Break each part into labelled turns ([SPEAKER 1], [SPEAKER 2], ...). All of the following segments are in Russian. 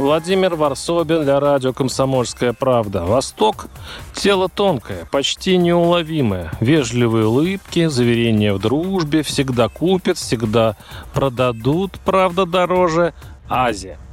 [SPEAKER 1] Владимир Варсобин для радио «Комсомольская правда». Восток – тело тонкое, почти неуловимое. Вежливые улыбки, заверения в дружбе, всегда купят, всегда продадут, правда дороже. Азия –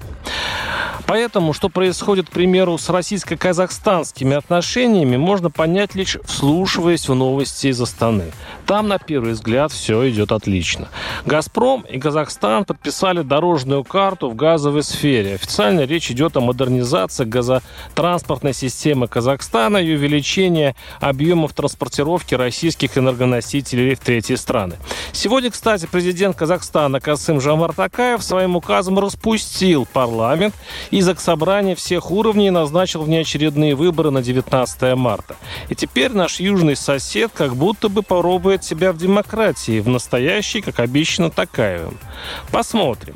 [SPEAKER 1] Поэтому, что происходит, к примеру, с российско-казахстанскими отношениями, можно понять лишь вслушиваясь в новости из Астаны. Там, на первый взгляд, все идет отлично. «Газпром» и Казахстан подписали дорожную карту в газовой сфере. Официально речь идет о модернизации газотранспортной системы Казахстана и увеличении объемов транспортировки российских энергоносителей в третьи страны. Сегодня, кстати, президент Казахстана Касым Жамар Такаев своим указом распустил парламент Заксобрание всех уровней назначил внеочередные выборы на 19 марта. И теперь наш южный сосед как будто бы пробует себя в демократии, в настоящей, как обещано, Такаевым. Посмотрим.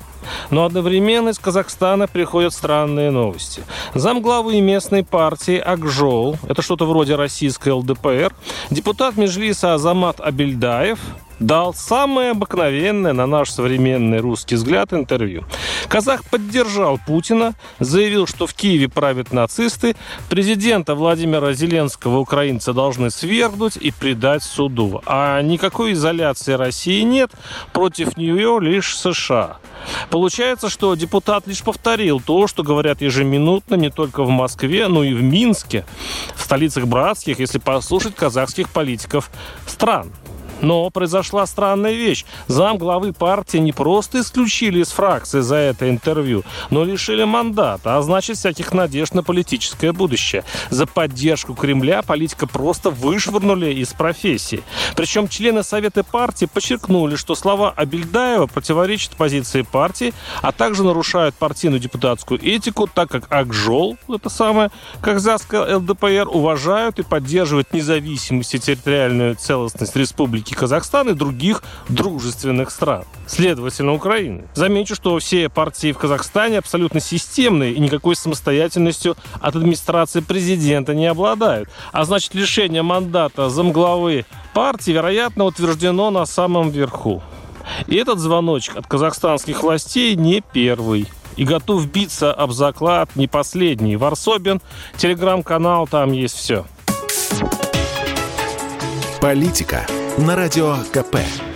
[SPEAKER 1] Но одновременно из Казахстана приходят странные новости. Замглавы местной партии Акжол, это что-то вроде российской ЛДПР, депутат Межлиса Азамат Абельдаев дал самое обыкновенное, на наш современный русский взгляд, интервью. Казах поддержал Путина, заявил, что в Киеве правят нацисты, президента Владимира Зеленского украинцы должны свергнуть и предать суду. А никакой изоляции России нет, против нее лишь США. Получается, что депутат лишь повторил то, что говорят ежеминутно не только в Москве, но и в Минске, в столицах братских, если послушать казахских политиков стран. Но произошла странная вещь. Зам главы партии не просто исключили из фракции за это интервью, но лишили мандата, а значит всяких надежд на политическое будущее. За поддержку Кремля политика просто вышвырнули из профессии. Причем члены Совета партии подчеркнули, что слова Абельдаева противоречат позиции партии, а также нарушают партийную депутатскую этику, так как Акжол, это самое, казахская ЛДПР, уважают и поддерживают независимость и территориальную целостность республики Республики Казахстан и других дружественных стран, следовательно, Украины. Замечу, что все партии в Казахстане абсолютно системные и никакой самостоятельностью от администрации президента не обладают. А значит, лишение мандата замглавы партии, вероятно, утверждено на самом верху. И этот звоночек от казахстанских властей не первый. И готов биться об заклад не последний. Варсобин, телеграм-канал, там есть все.
[SPEAKER 2] Политика на Радио КП.